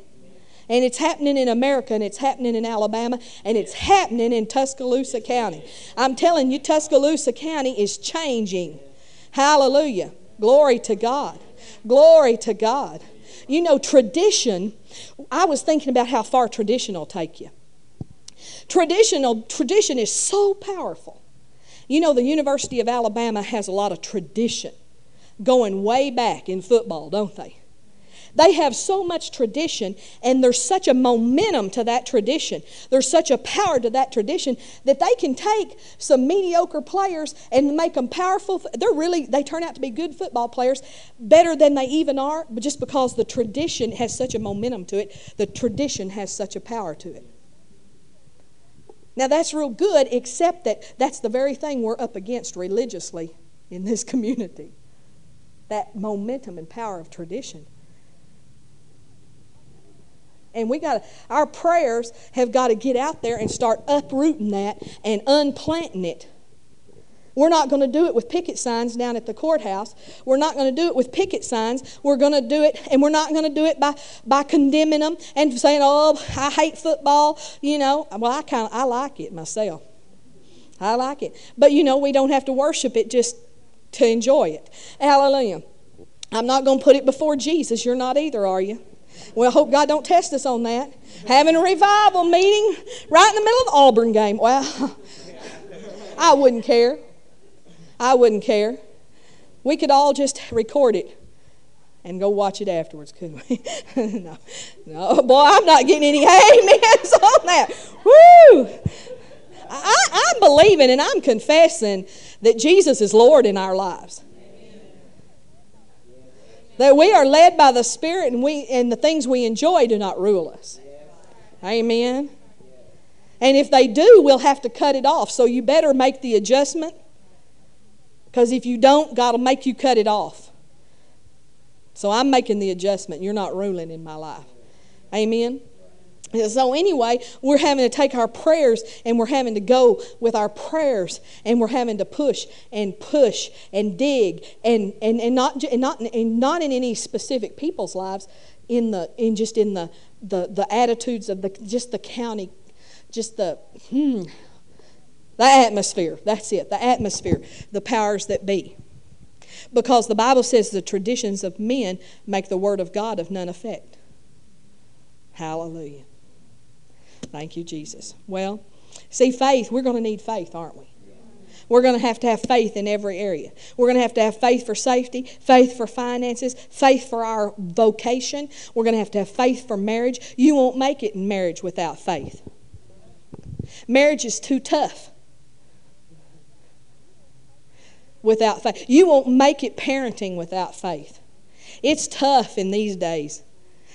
And it's happening in America, and it's happening in Alabama, and it's happening in Tuscaloosa County. I'm telling you, Tuscaloosa County is changing. Hallelujah. Glory to God. Glory to God. You know, tradition, I was thinking about how far tradition will take you. Traditional, tradition is so powerful. You know, the University of Alabama has a lot of tradition going way back in football, don't they? They have so much tradition, and there's such a momentum to that tradition. There's such a power to that tradition that they can take some mediocre players and make them powerful. They're really, they turn out to be good football players, better than they even are, but just because the tradition has such a momentum to it, the tradition has such a power to it. Now, that's real good, except that that's the very thing we're up against religiously in this community that momentum and power of tradition. And we got our prayers have got to get out there and start uprooting that and unplanting it. We're not going to do it with picket signs down at the courthouse. We're not going to do it with picket signs. We're going to do it, and we're not going to do it by, by condemning them and saying, "Oh, I hate football." You know, well, I kind of I like it myself. I like it, but you know, we don't have to worship it just to enjoy it. Hallelujah. I'm not going to put it before Jesus. You're not either, are you? Well, I hope God don't test us on that. Having a revival meeting right in the middle of the Auburn game. Well, I wouldn't care. I wouldn't care. We could all just record it and go watch it afterwards, couldn't we? no, no, boy, I'm not getting any amens on that. Woo! I, I'm believing and I'm confessing that Jesus is Lord in our lives. That we are led by the Spirit and we and the things we enjoy do not rule us. Amen. And if they do, we'll have to cut it off. So you better make the adjustment. Because if you don't, God will make you cut it off. So I'm making the adjustment. You're not ruling in my life. Amen. So, anyway, we're having to take our prayers and we're having to go with our prayers and we're having to push and push and dig and, and, and, not, and, not, and not in any specific people's lives, in, the, in just in the, the, the attitudes of the, just the county, just the, hmm, the atmosphere. That's it, the atmosphere, the powers that be. Because the Bible says the traditions of men make the word of God of none effect. Hallelujah. Thank you, Jesus. Well, see, faith, we're going to need faith, aren't we? We're going to have to have faith in every area. We're going to have to have faith for safety, faith for finances, faith for our vocation. We're going to have to have faith for marriage. You won't make it in marriage without faith. Marriage is too tough without faith. You won't make it parenting without faith. It's tough in these days.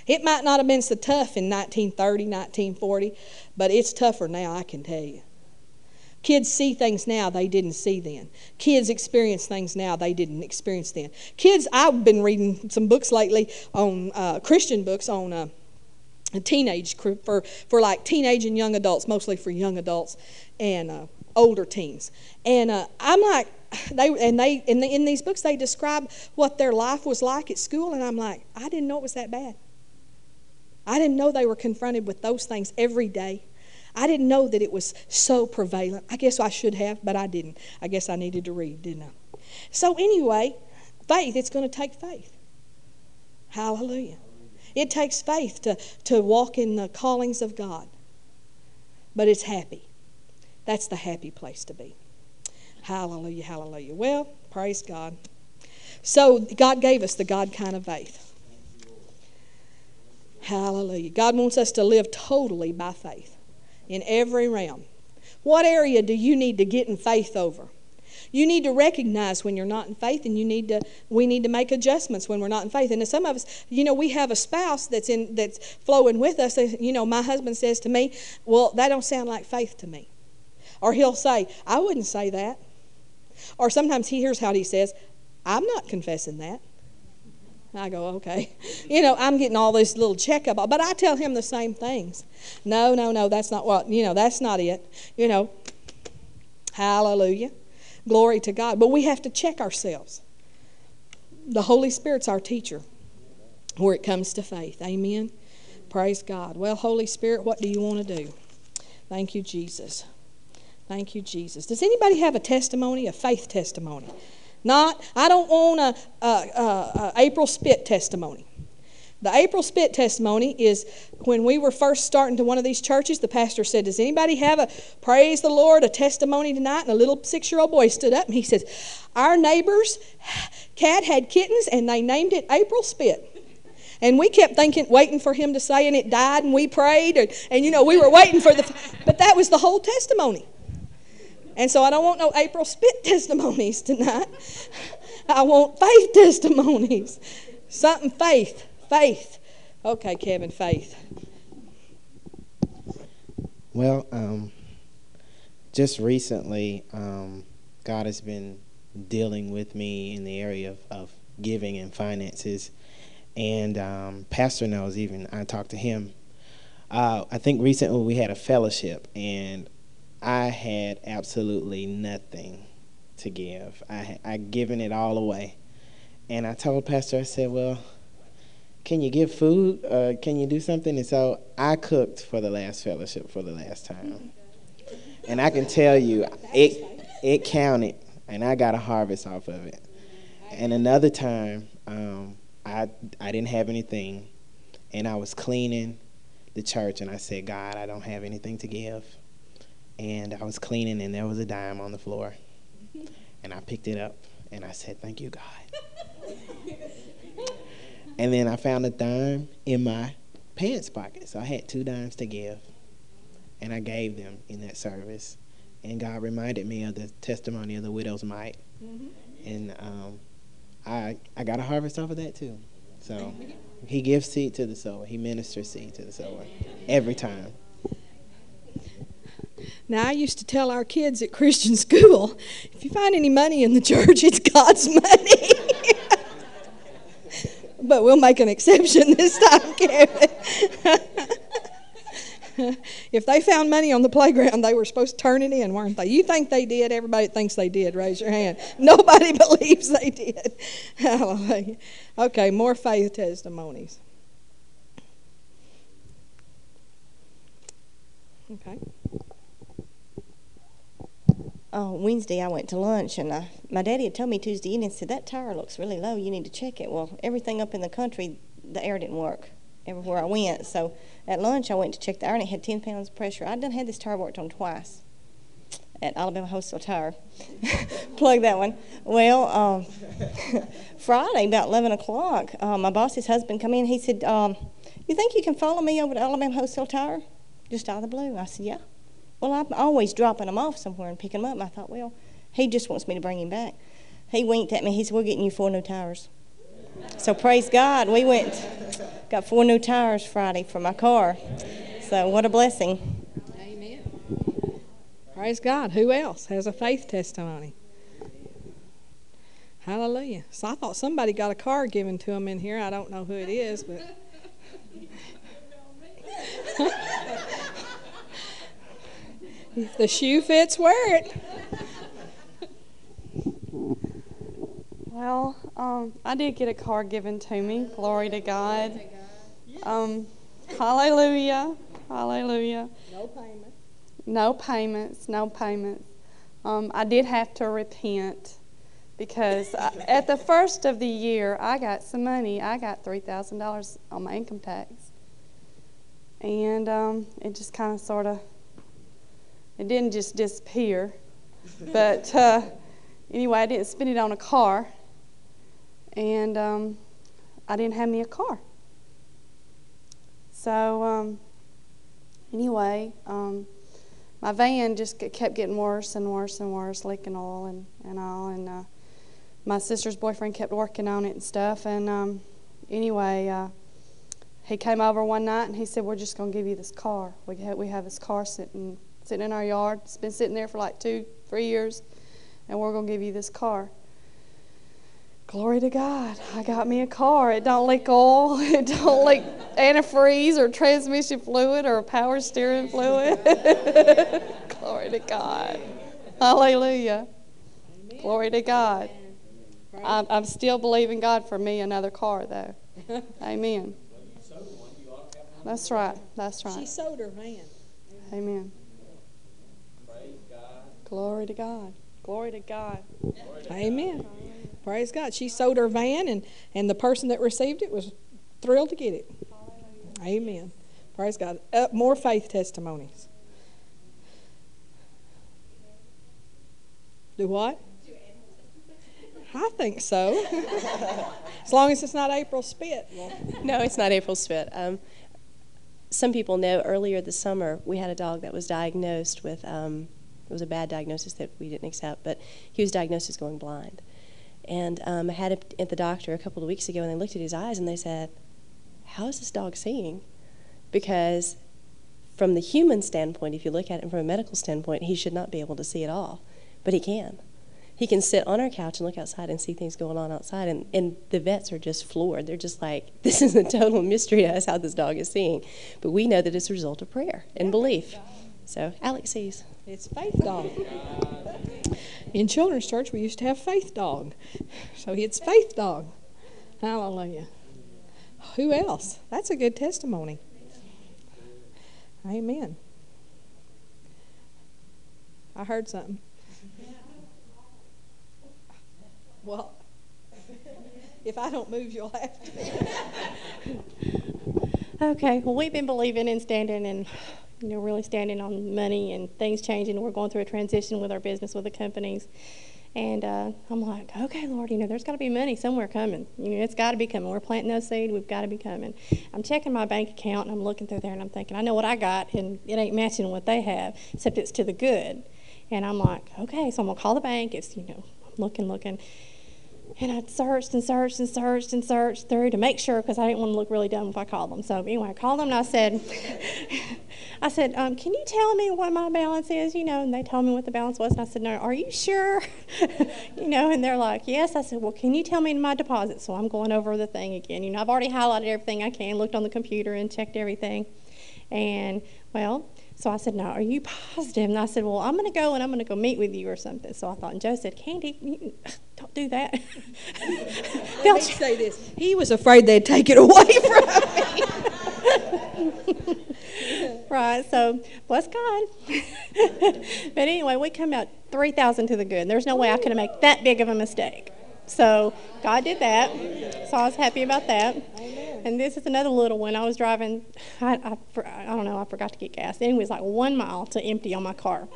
It might not have been so tough in 1930, 1940, but it's tougher now, I can tell you. Kids see things now they didn't see then. Kids experience things now they didn't experience then. Kids, I've been reading some books lately on uh, Christian books on uh, teenage for for like teenage and young adults, mostly for young adults and uh, older teens. And uh, I'm like, they and they in, the, in these books they describe what their life was like at school, and I'm like, I didn't know it was that bad. I didn't know they were confronted with those things every day. I didn't know that it was so prevalent. I guess I should have, but I didn't. I guess I needed to read, didn't I? So, anyway, faith, it's going to take faith. Hallelujah. It takes faith to, to walk in the callings of God, but it's happy. That's the happy place to be. Hallelujah, hallelujah. Well, praise God. So, God gave us the God kind of faith. Hallelujah. God wants us to live totally by faith in every realm. What area do you need to get in faith over? You need to recognize when you're not in faith, and you need to. We need to make adjustments when we're not in faith. And some of us, you know, we have a spouse that's in that's flowing with us. You know, my husband says to me, "Well, that don't sound like faith to me," or he'll say, "I wouldn't say that," or sometimes he hears how he says, "I'm not confessing that." I go, okay. You know, I'm getting all this little checkup, but I tell him the same things. No, no, no, that's not what, you know, that's not it. You know, hallelujah. Glory to God. But we have to check ourselves. The Holy Spirit's our teacher where it comes to faith. Amen. Praise God. Well, Holy Spirit, what do you want to do? Thank you, Jesus. Thank you, Jesus. Does anybody have a testimony, a faith testimony? Not, I don't want a, a, a, a April Spit testimony. The April Spit testimony is when we were first starting to one of these churches, the pastor said, Does anybody have a praise the Lord, a testimony tonight? And a little six year old boy stood up and he says, Our neighbor's cat had kittens and they named it April Spit. And we kept thinking, waiting for him to say, and it died, and we prayed, and, and you know, we were waiting for the, but that was the whole testimony. And so I don't want no April spit testimonies tonight. I want faith testimonies. Something faith, faith. Okay, Kevin, faith. Well, um, just recently, um, God has been dealing with me in the area of, of giving and finances. And um, Pastor knows, even I talked to him. Uh, I think recently we had a fellowship, and I had absolutely nothing to give. I I given it all away, and I told Pastor, I said, "Well, can you give food? Uh, can you do something?" And so I cooked for the last fellowship for the last time, and I can tell you, it it counted, and I got a harvest off of it. And another time, um, I I didn't have anything, and I was cleaning the church, and I said, "God, I don't have anything to give." And I was cleaning and there was a dime on the floor. And I picked it up and I said, Thank you, God. and then I found a dime in my pants pocket. So I had two dimes to give. And I gave them in that service. And God reminded me of the testimony of the widow's mite. Mm-hmm. And um, I I got a harvest off of that too. So he gives seed to the sower. He ministers seed to the sower every time. Now, I used to tell our kids at Christian school if you find any money in the church, it's God's money. but we'll make an exception this time, Kevin. if they found money on the playground, they were supposed to turn it in, weren't they? You think they did? Everybody thinks they did. Raise your hand. Nobody believes they did. Hallelujah. Okay, more faith testimonies. Okay. Uh, Wednesday I went to lunch and I, my daddy had told me Tuesday evening said that tire looks really low. You need to check it. Well, everything up in the country, the air didn't work everywhere I went. So at lunch I went to check the air and it had 10 pounds of pressure. I'd done had this tire worked on twice at Alabama Wholesale Tire. Plug that one. Well, um, Friday about 11 o'clock, uh, my boss's husband come in. He said, um, "You think you can follow me over to Alabama Wholesale Tire?" Just out of the blue. I said, "Yeah." Well, I'm always dropping them off somewhere and picking them up. And I thought, well, he just wants me to bring him back. He winked at me. He said, We're getting you four new tires. So praise God. We went, got four new tires Friday for my car. So what a blessing. Amen. Praise God. Who else has a faith testimony? Hallelujah. So I thought somebody got a car given to them in here. I don't know who it is, but. If the shoe fits, wear it. Well, um, I did get a car given to me. Glory to God. Um, hallelujah. Hallelujah. No payments. No payments. No payments. Um, I did have to repent because I, at the first of the year, I got some money. I got $3,000 on my income tax. And um, it just kind of sort of it didn't just disappear. but uh, anyway, I didn't spend it on a car. And um, I didn't have me a car. So, um, anyway, um, my van just kept getting worse and worse and worse, leaking oil and, and all. And uh, my sister's boyfriend kept working on it and stuff. And um, anyway, uh, he came over one night and he said, We're just to give you this car. We have, we have this car sitting sitting in our yard. It's been sitting there for like two, three years, and we're going to give you this car. Glory to God. I got me a car. It don't leak oil. It don't leak antifreeze or transmission fluid or power steering fluid. Glory to God. Hallelujah. Glory to God. I'm, I'm still believing God for me another car, though. Amen. That's right. That's right. She sold her van. Amen. Glory to God. Glory to God. Amen. Praise God. She sold her van, and, and the person that received it was thrilled to get it. Amen. Praise God. Uh, more faith testimonies. Do what? I think so. as long as it's not April Spit. No, it's not April Spit. Um, some people know earlier this summer we had a dog that was diagnosed with, um, it was a bad diagnosis that we didn't accept, but he was diagnosed as going blind. And um, I had him at the doctor a couple of weeks ago, and they looked at his eyes and they said, How is this dog seeing? Because from the human standpoint, if you look at it from a medical standpoint, he should not be able to see at all, but he can. He can sit on our couch and look outside and see things going on outside, and, and the vets are just floored. They're just like, this is a total mystery to us how this dog is seeing. But we know that it's a result of prayer and belief. So Alex sees. It's Faith Dog. In children's church, we used to have Faith Dog. So it's Faith Dog. Hallelujah. Who else? That's a good testimony. Amen. I heard something. Well, if I don't move, you'll have to. Okay, well, we've been believing and standing and, you know, really standing on money and things changing. We're going through a transition with our business with the companies. And uh, I'm like, okay, Lord, you know, there's got to be money somewhere coming. You know, it's got to be coming. We're planting those seed. We've got to be coming. I'm checking my bank account and I'm looking through there and I'm thinking, I know what I got and it ain't matching what they have, except it's to the good. And I'm like, okay, so I'm going to call the bank. It's, you know, I'm looking, looking. And I'd searched and searched and searched and searched through to make sure because I didn't want to look really dumb if I called them. So anyway, I called them and I said, I said, um, can you tell me what my balance is? You know, and they told me what the balance was. And I said, no, are you sure? you know, and they're like, yes. I said, well, can you tell me my deposit? So I'm going over the thing again. You know, I've already highlighted everything I can, looked on the computer and checked everything. And well, so I said, No, are you positive? And I said, Well, I'm going to go and I'm going to go meet with you or something. So I thought, and Joe said, Candy, you, don't do that. Let me say this. He was afraid they'd take it away from me. right, so bless God. but anyway, we come out 3,000 to the good. There's no way I could have made that big of a mistake. So God did that. So I was happy about that. And this is another little one. I was driving, I, I, I don't know, I forgot to get gas. It was like one mile to empty on my car.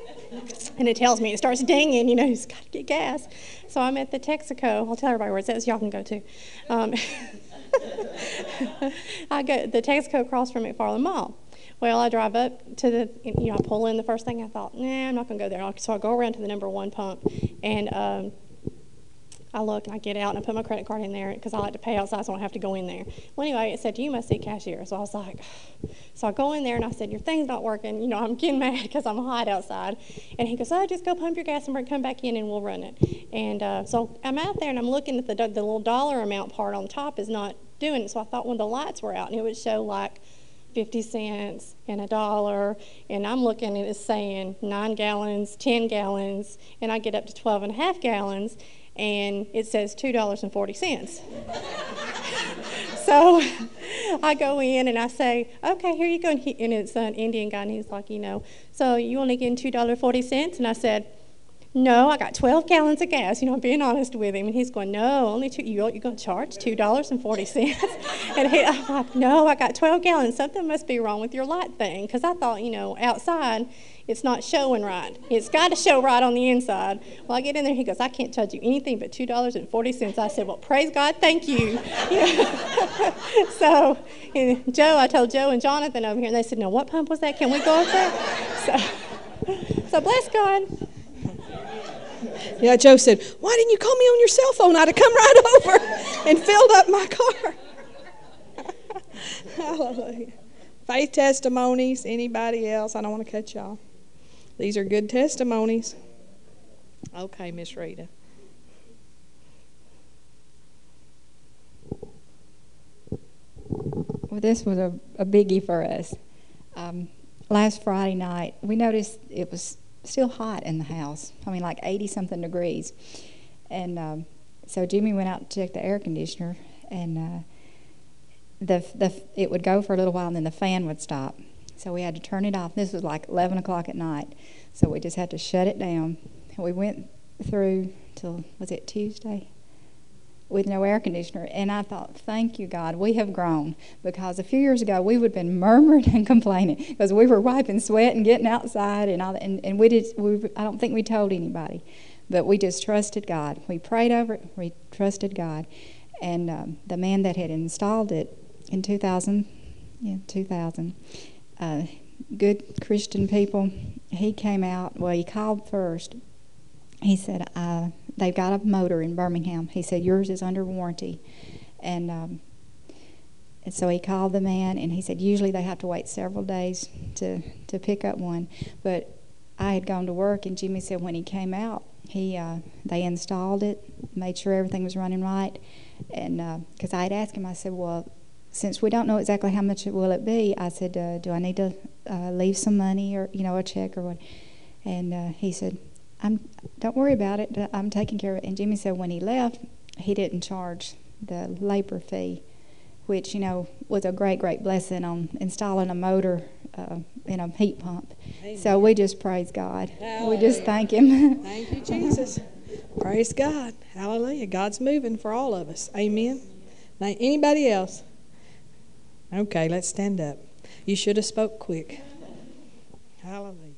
And it tells me, it starts dinging, you know, you've got to get gas. So I'm at the Texaco. I'll tell everybody where it says, y'all can go to. Um, I go the Texaco across from McFarland Mall. Well, I drive up to the, you know, I pull in. The first thing I thought, nah, I'm not going to go there. So I go around to the number one pump, and um, I look and I get out and I put my credit card in there because I like to pay outside so I don't have to go in there. Well, anyway, it said, You must see cashier. So I was like, So I go in there and I said, Your thing's not working. You know, I'm getting mad because I'm hot outside. And he goes, Oh, just go pump your gas and come back in and we'll run it. And uh, so I'm out there and I'm looking at the, the little dollar amount part on top is not doing it. So I thought when the lights were out and it would show like 50 cents and a dollar and i'm looking and it's saying nine gallons 10 gallons and i get up to 12 and a half gallons and it says $2.40 so i go in and i say okay here you go and, he, and it's an indian guy and he's like you know so you only getting $2.40 and i said no, I got 12 gallons of gas. You know, I'm being honest with him. And he's going, no, only two. You, you're going to charge $2.40. and he, I'm like, no, I got 12 gallons. Something must be wrong with your light thing. Because I thought, you know, outside, it's not showing right. It's got to show right on the inside. Well, I get in there. He goes, I can't charge you anything but $2.40. I said, well, praise God, thank you. so, Joe, I told Joe and Jonathan over here, and they said, no, what pump was that? Can we go up there? So, so bless God. Yeah, Joe said, Why didn't you call me on your cell phone? I'd have come right over and filled up my car. Hallelujah. Faith testimonies. Anybody else? I don't want to cut y'all. These are good testimonies. Okay, Miss Rita. Well, this was a, a biggie for us. Um, last Friday night, we noticed it was still hot in the house. I mean, like 80 something degrees. And um, so Jimmy went out to check the air conditioner, and uh, the, the it would go for a little while, and then the fan would stop. So we had to turn it off. This was like 11 o'clock at night. So we just had to shut it down. And we went through till, was it Tuesday? with no air conditioner. And I thought, thank you, God, we have grown. Because a few years ago, we would have been murmuring and complaining because we were wiping sweat and getting outside and all that. And, and we did, we, I don't think we told anybody. But we just trusted God. We prayed over it, we trusted God. And um, the man that had installed it in 2000, yeah, 2000, uh, good Christian people, he came out, well, he called first. He said, uh, they've got a motor in Birmingham. He said, Yours is under warranty. And, um, and so he called the man and he said, Usually they have to wait several days to, to pick up one. But I had gone to work and Jimmy said when he came out, he uh, they installed it, made sure everything was running right. And because uh, I had asked him, I said, Well, since we don't know exactly how much it will it be, I said, uh, Do I need to uh, leave some money or, you know, a check or what? And uh, he said, I'm, don't worry about it. I'm taking care of it. And Jimmy said when he left, he didn't charge the labor fee, which, you know, was a great, great blessing on installing a motor uh, in a heat pump. Amen. So we just praise God. Hallelujah. We just thank Him. Thank you, Jesus. praise God. Hallelujah. God's moving for all of us. Amen. Now, anybody else? Okay, let's stand up. You should have spoke quick. Hallelujah.